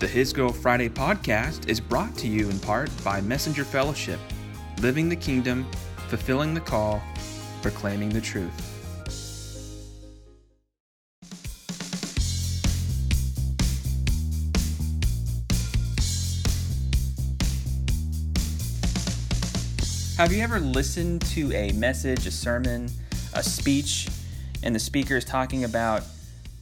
The His Girl Friday podcast is brought to you in part by Messenger Fellowship, living the kingdom, fulfilling the call, proclaiming the truth. Have you ever listened to a message, a sermon, a speech, and the speaker is talking about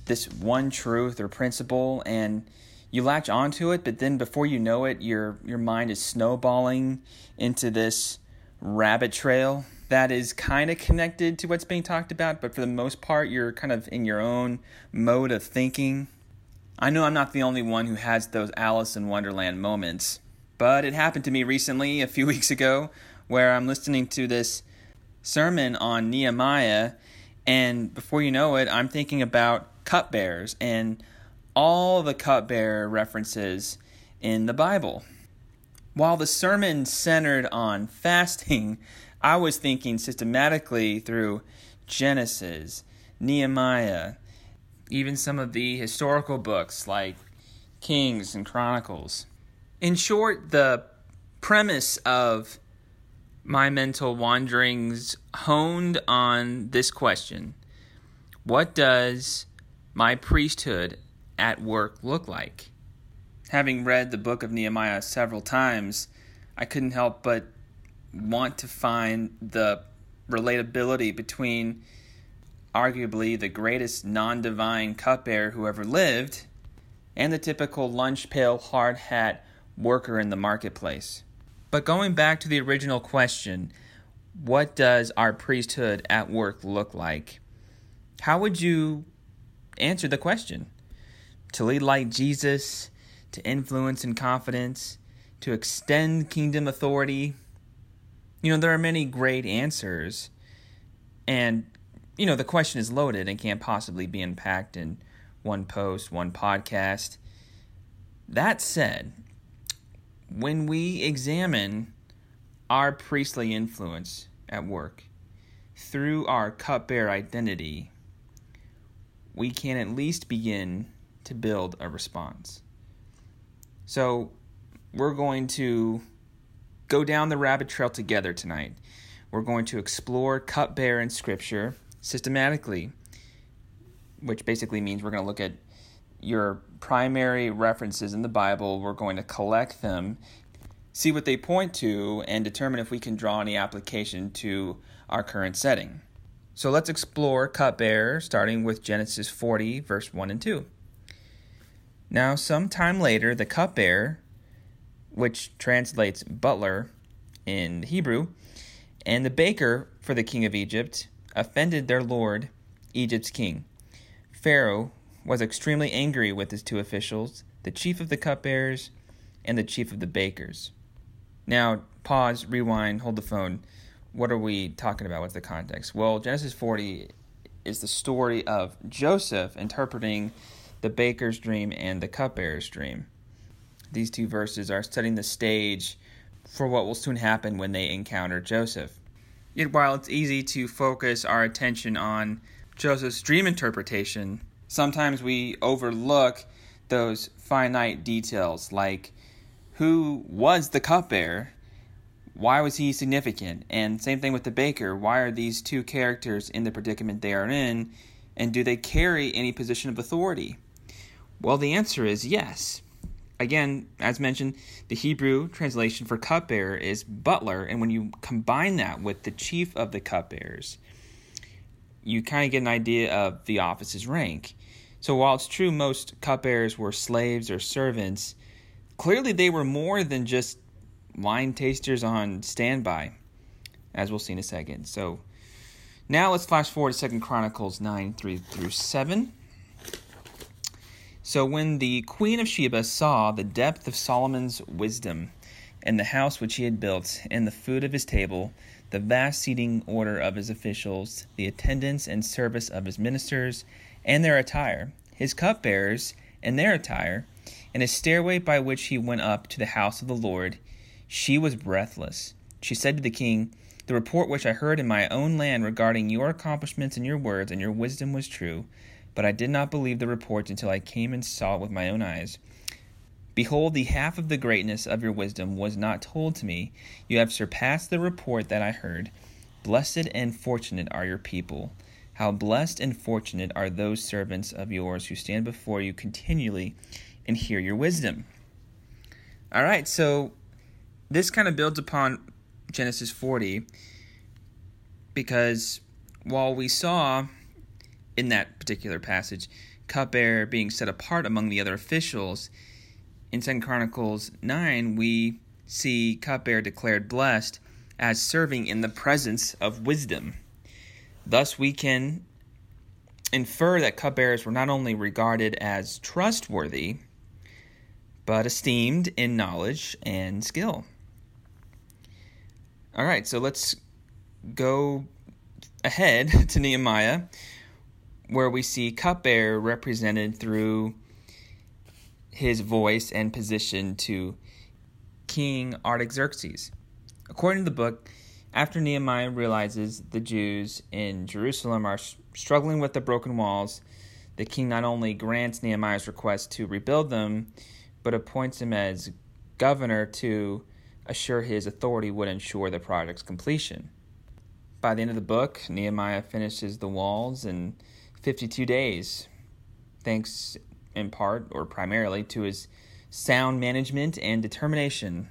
this one truth or principle and you latch onto it, but then before you know it, your your mind is snowballing into this rabbit trail that is kind of connected to what's being talked about, but for the most part, you're kind of in your own mode of thinking. I know I'm not the only one who has those Alice in Wonderland moments, but it happened to me recently, a few weeks ago, where I'm listening to this sermon on Nehemiah, and before you know it, I'm thinking about cupbearers and all the cupbearer references in the Bible. While the sermon centered on fasting, I was thinking systematically through Genesis, Nehemiah, even some of the historical books like Kings and Chronicles. In short, the premise of my mental wanderings honed on this question What does my priesthood at work look like? Having read the book of Nehemiah several times, I couldn't help but want to find the relatability between arguably the greatest non divine cupbearer who ever lived and the typical lunch pail hard hat worker in the marketplace. But going back to the original question, what does our priesthood at work look like? How would you answer the question? To lead like Jesus, to influence and confidence, to extend kingdom authority? You know, there are many great answers. And, you know, the question is loaded and can't possibly be unpacked in one post, one podcast. That said, when we examine our priestly influence at work through our cupbearer identity, we can at least begin to build a response. So, we're going to go down the rabbit trail together tonight. We're going to explore cupbearer in Scripture systematically, which basically means we're going to look at your primary references in the Bible. We're going to collect them, see what they point to, and determine if we can draw any application to our current setting. So let's explore cupbearer, starting with Genesis 40, verse 1 and 2. Now, some time later, the cupbearer, which translates butler in Hebrew, and the baker for the king of Egypt offended their lord, Egypt's king. Pharaoh was extremely angry with his two officials, the chief of the cupbearers and the chief of the bakers. Now, pause, rewind, hold the phone. What are we talking about? What's the context? Well, Genesis 40 is the story of Joseph interpreting the baker's dream and the cupbearer's dream. These two verses are setting the stage for what will soon happen when they encounter Joseph. Yet, while it's easy to focus our attention on Joseph's dream interpretation, sometimes we overlook those finite details like who was the cupbearer? Why was he significant? And same thing with the baker. Why are these two characters in the predicament they are in? And do they carry any position of authority? Well, the answer is yes. Again, as mentioned, the Hebrew translation for cupbearer is butler, and when you combine that with the chief of the cupbearers, you kind of get an idea of the office's rank. So while it's true most cupbearers were slaves or servants, clearly they were more than just wine tasters on standby, as we'll see in a second. So now let's flash forward to Second Chronicles 9 3 through 7. So when the queen of Sheba saw the depth of Solomon's wisdom, and the house which he had built, and the food of his table, the vast seating order of his officials, the attendance and service of his ministers, and their attire, his cupbearers and their attire, and his stairway by which he went up to the house of the Lord, she was breathless. She said to the king, The report which I heard in my own land regarding your accomplishments and your words and your wisdom was true, but I did not believe the report until I came and saw it with my own eyes. Behold, the half of the greatness of your wisdom was not told to me. You have surpassed the report that I heard. Blessed and fortunate are your people. How blessed and fortunate are those servants of yours who stand before you continually and hear your wisdom. All right, so this kind of builds upon Genesis 40 because while we saw in that particular passage cupbearer being set apart among the other officials, in 2 Chronicles 9 we see cupbearer declared blessed as serving in the presence of wisdom. Thus, we can infer that cupbearers were not only regarded as trustworthy, but esteemed in knowledge and skill. All right, so let's go ahead to Nehemiah, where we see cupbearer represented through his voice and position to King Artaxerxes. According to the book, after Nehemiah realizes the Jews in Jerusalem are struggling with the broken walls, the king not only grants Nehemiah's request to rebuild them, but appoints him as governor to assure his authority would ensure the project's completion. By the end of the book, Nehemiah finishes the walls in 52 days, thanks in part or primarily to his sound management and determination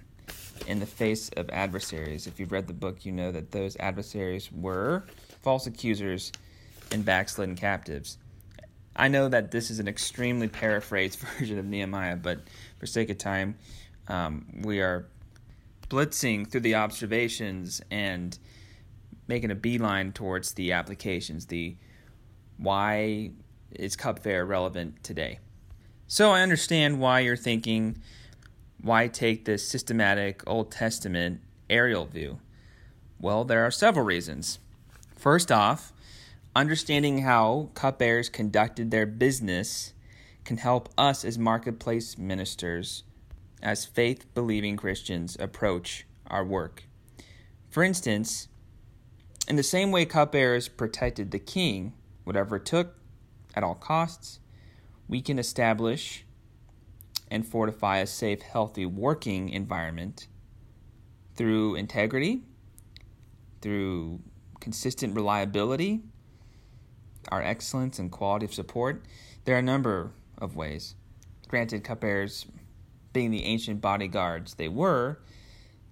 in the face of adversaries. If you've read the book, you know that those adversaries were false accusers and backslidden captives. I know that this is an extremely paraphrased version of Nehemiah, but for sake of time, um, we are blitzing through the observations and making a beeline towards the applications, the why is cupbearer relevant today. So I understand why you're thinking why take this systematic Old Testament aerial view? Well, there are several reasons. First off, understanding how cupbearers conducted their business can help us as marketplace ministers, as faith believing Christians, approach our work. For instance, in the same way cupbearers protected the king, whatever it took, at all costs, we can establish and fortify a safe, healthy working environment through integrity, through consistent reliability, our excellence and quality of support. There are a number of ways. Granted, cupbearers, being the ancient bodyguards they were,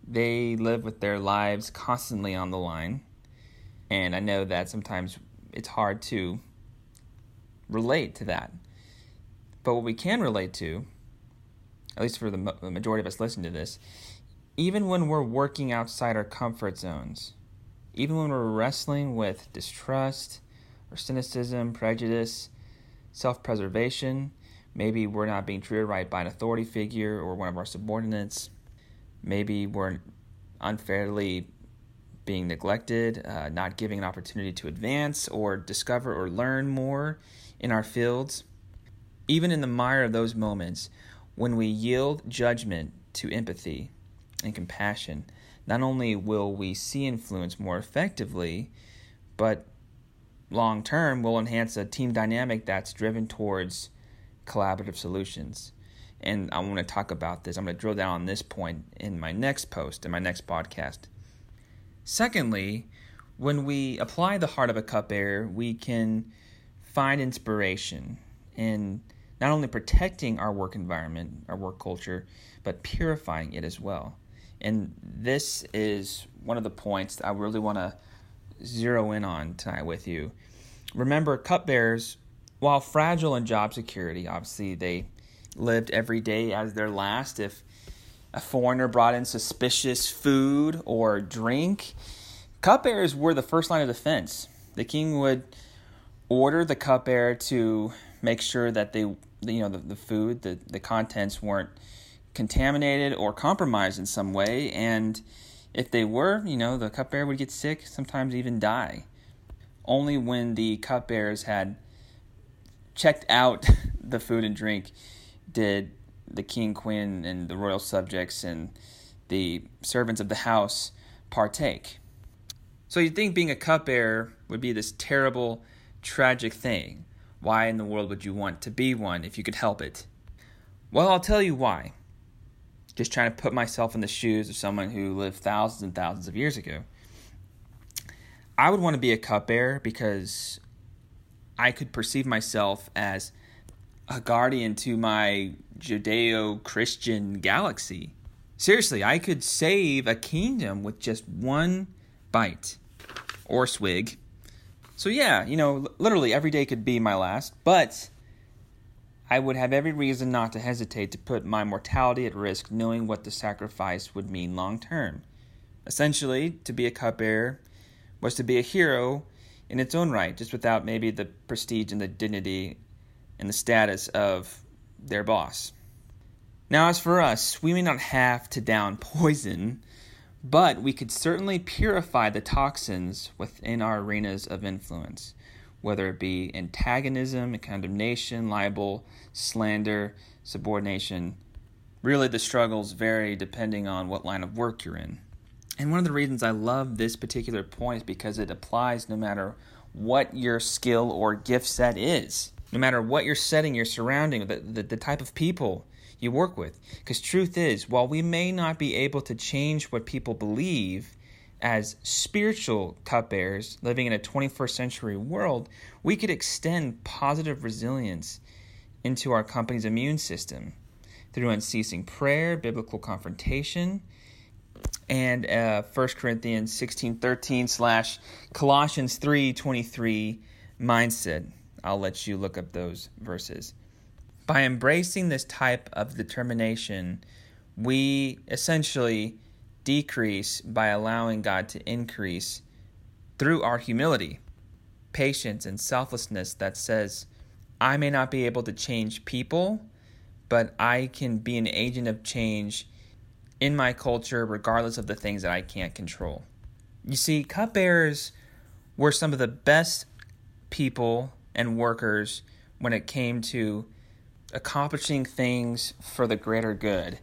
they live with their lives constantly on the line. And I know that sometimes it's hard to relate to that. But what we can relate to at least for the, majority of us listening to this, even when we're working outside our comfort zones, even when we're wrestling with distrust or cynicism, prejudice, self preservation, maybe we're not being treated right by an authority figure or one of our subordinates, maybe we're unfairly being neglected, uh, not giving an opportunity to advance or discover or learn more in our fields. Even in the mire of those moments, when we yield judgment to empathy and compassion, not only will we see influence more effectively, but long term will enhance a team dynamic that's driven towards collaborative solutions. And I want to talk about this. I'm going to drill down on this point in my next post, in my next podcast. Secondly, when we apply the heart of a cupbearer, we can find inspiration in not only protecting our work environment, our work culture, but purifying it as well. And this is one of the points that I really want to zero in on tonight with you. Remember, cupbearers, while fragile in job security, obviously they lived every day as their last. If a foreigner brought in suspicious food or drink, cupbearers were the first line of defense. The king would order the cupbearer to make sure that they you know the, the food the, the contents weren't contaminated or compromised in some way and if they were you know the cupbearer would get sick sometimes even die only when the cupbearers had checked out the food and drink did the king queen and the royal subjects and the servants of the house partake so you'd think being a cupbearer would be this terrible tragic thing why in the world would you want to be one if you could help it? Well, I'll tell you why. just trying to put myself in the shoes of someone who lived thousands and thousands of years ago. I would want to be a cupbearer because I could perceive myself as a guardian to my Judeo Christian galaxy. Seriously, I could save a kingdom with just one bite or swig. So, yeah, you know, literally every day could be my last, but I would have every reason not to hesitate to put my mortality at risk, knowing what the sacrifice would mean long term. Essentially, to be a cupbearer was to be a hero in its own right, just without maybe the prestige and the dignity and the status of their boss. Now, as for us, we may not have to down poison, but we could certainly purify the toxins within our arenas of influence, whether it be antagonism, condemnation, libel, slander, subordination. Really, the struggles vary depending on what line of work you're in. And one of the reasons I love this particular point is because it applies no matter what your skill or gift set is, no matter what your setting, your surrounding, the, the, the type of people you work with. Because truth is, while we may not be able to change what people believe as spiritual cupbearers living in a 21st century world, we could extend positive resilience into our company's immune system through unceasing prayer, biblical confrontation, and uh, 1 Corinthians 16:13 slash Colossians 3:23 mindset. I'll let you look up those verses. By embracing this type of determination, we essentially decrease by allowing God to increase through our humility, patience, and selflessness that says, I may not be able to change people, but I can be an agent of change in my culture, regardless of the things that I can't control. You see, cupbearers were some of the best people and workers when it came to accomplishing things for the greater good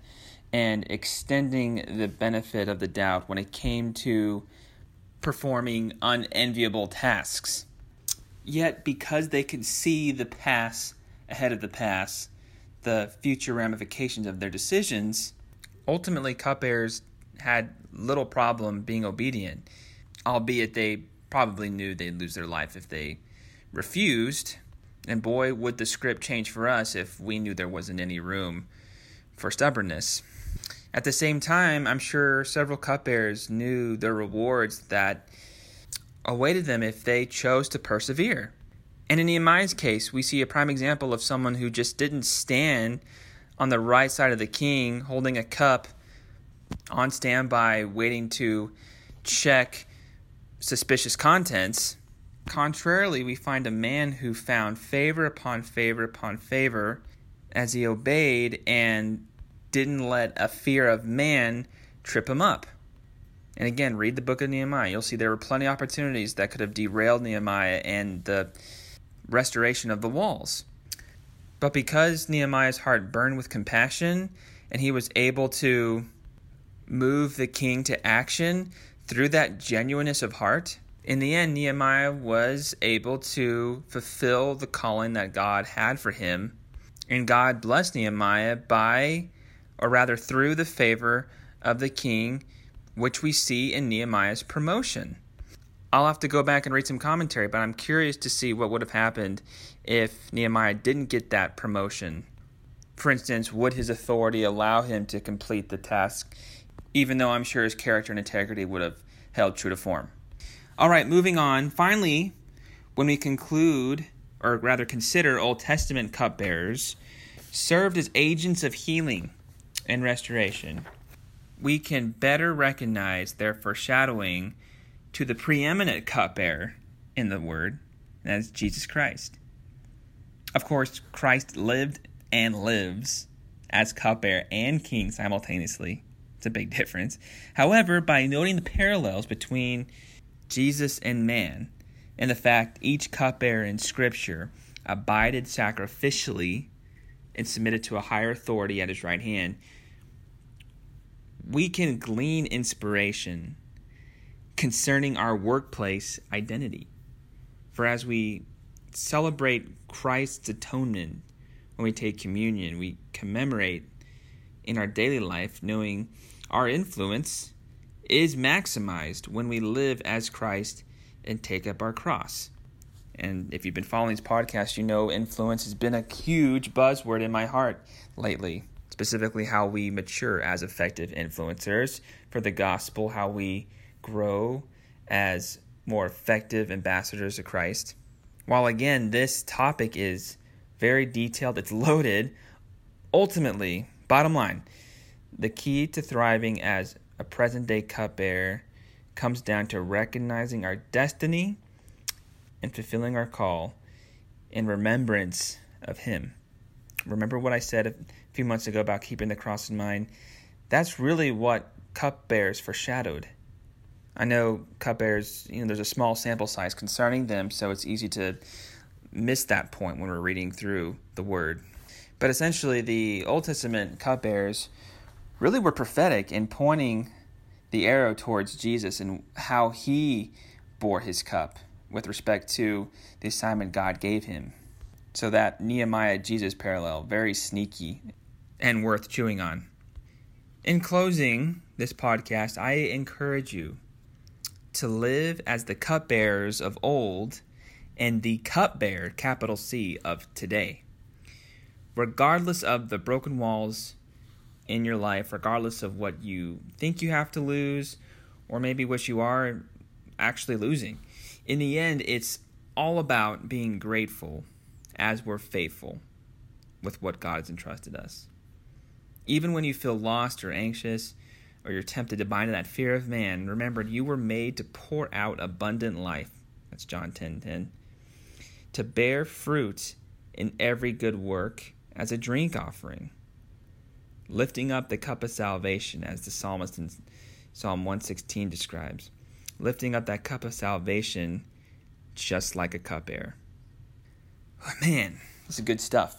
and extending the benefit of the doubt when it came to performing unenviable tasks. Yet, because they could see the past ahead of the past, the future ramifications of their decisions, ultimately cupbearers had little problem being obedient, albeit they probably knew they'd lose their life if they refused. And boy, would the script change for us if we knew there wasn't any room for stubbornness. At the same time, I'm sure several cupbearers knew the rewards that awaited them if they chose to persevere. And in Nehemiah's case, we see a prime example of someone who just didn't stand on the right side of the king, holding a cup on standby, waiting to check suspicious contents. Contrarily, we find a man who found favor upon favor upon favor as he obeyed and didn't let a fear of man trip him up. And again, read the book of Nehemiah. You'll see there were plenty of opportunities that could have derailed Nehemiah and the restoration of the walls. But because Nehemiah's heart burned with compassion and he was able to move the king to action through that genuineness of heart, in the end, Nehemiah was able to fulfill the calling that God had for him. And God blessed Nehemiah by, or rather through the favor of the king, which we see in Nehemiah's promotion. I'll have to go back and read some commentary, but I'm curious to see what would have happened if Nehemiah didn't get that promotion. For instance, would his authority allow him to complete the task, even though I'm sure his character and integrity would have held true to form? All right, moving on. Finally, when we conclude, or rather consider Old Testament cupbearers, served as agents of healing and restoration, we can better recognize their foreshadowing to the preeminent cupbearer in the Word, that's Jesus Christ. Of course, Christ lived and lives as cupbearer and king simultaneously. It's a big difference. However, by noting the parallels between Jesus and man, and the fact each cupbearer in Scripture abided sacrificially and submitted to a higher authority at his right hand, we can glean inspiration concerning our workplace identity. For as we celebrate Christ's atonement when we take communion, we commemorate in our daily life, knowing our influence is maximized when we live as Christ and take up our cross. And if you've been following this podcast, you know influence has been a huge buzzword in my heart lately, specifically how we mature as effective influencers for the gospel, how we grow as more effective ambassadors of Christ. While again, this topic is very detailed, it's loaded, ultimately, bottom line, the key to thriving as a present day cupbearer comes down to recognizing our destiny and fulfilling our call in remembrance of Him. Remember what I said a few months ago about keeping the cross in mind? That's really what cupbearers foreshadowed. I know cupbearers, you know, there's a small sample size concerning them, so it's easy to miss that point when we're reading through the Word. But essentially, the Old Testament cupbearers really were prophetic in pointing the arrow towards Jesus and how he bore his cup with respect to the assignment God gave him. So that Nehemiah Jesus parallel, very sneaky and worth chewing on. In closing this podcast, I encourage you to live as the cupbearers of old and the cupbearer, capital C, of today. Regardless of the broken walls in your life, regardless of what you think you have to lose or maybe what you are actually losing. In the end, it's all about being grateful as we're faithful with what God has entrusted us. Even when you feel lost or anxious, or you're tempted to bind into that fear of man, remember you were made to pour out abundant life. That's John 10 10. To bear fruit in every good work as a drink offering lifting up the cup of salvation, as the psalmist in Psalm 116 describes. Lifting up that cup of salvation just like a cupbearer. Oh, man, this is good stuff.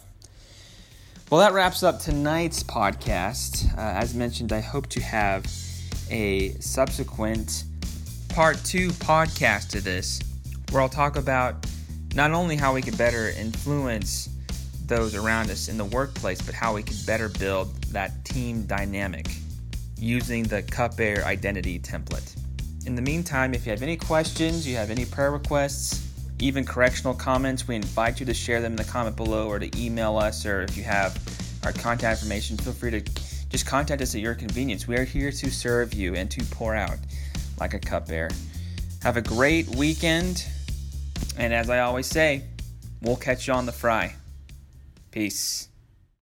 Well, that wraps up tonight's podcast. Uh, as mentioned, I hope to have a subsequent part two podcast to this where I'll talk about not only how we can better influence those around us in the workplace, but how we can better build that team dynamic using the cupbearer identity template. In the meantime, if you have any questions, you have any prayer requests, even correctional comments, we invite you to share them in the comment below or to email us, or if you have our contact information, feel free to just contact us at your convenience. We are here to serve you and to pour out like a cupbearer. Have a great weekend, and as I always say, we'll catch you on the fry. Peace.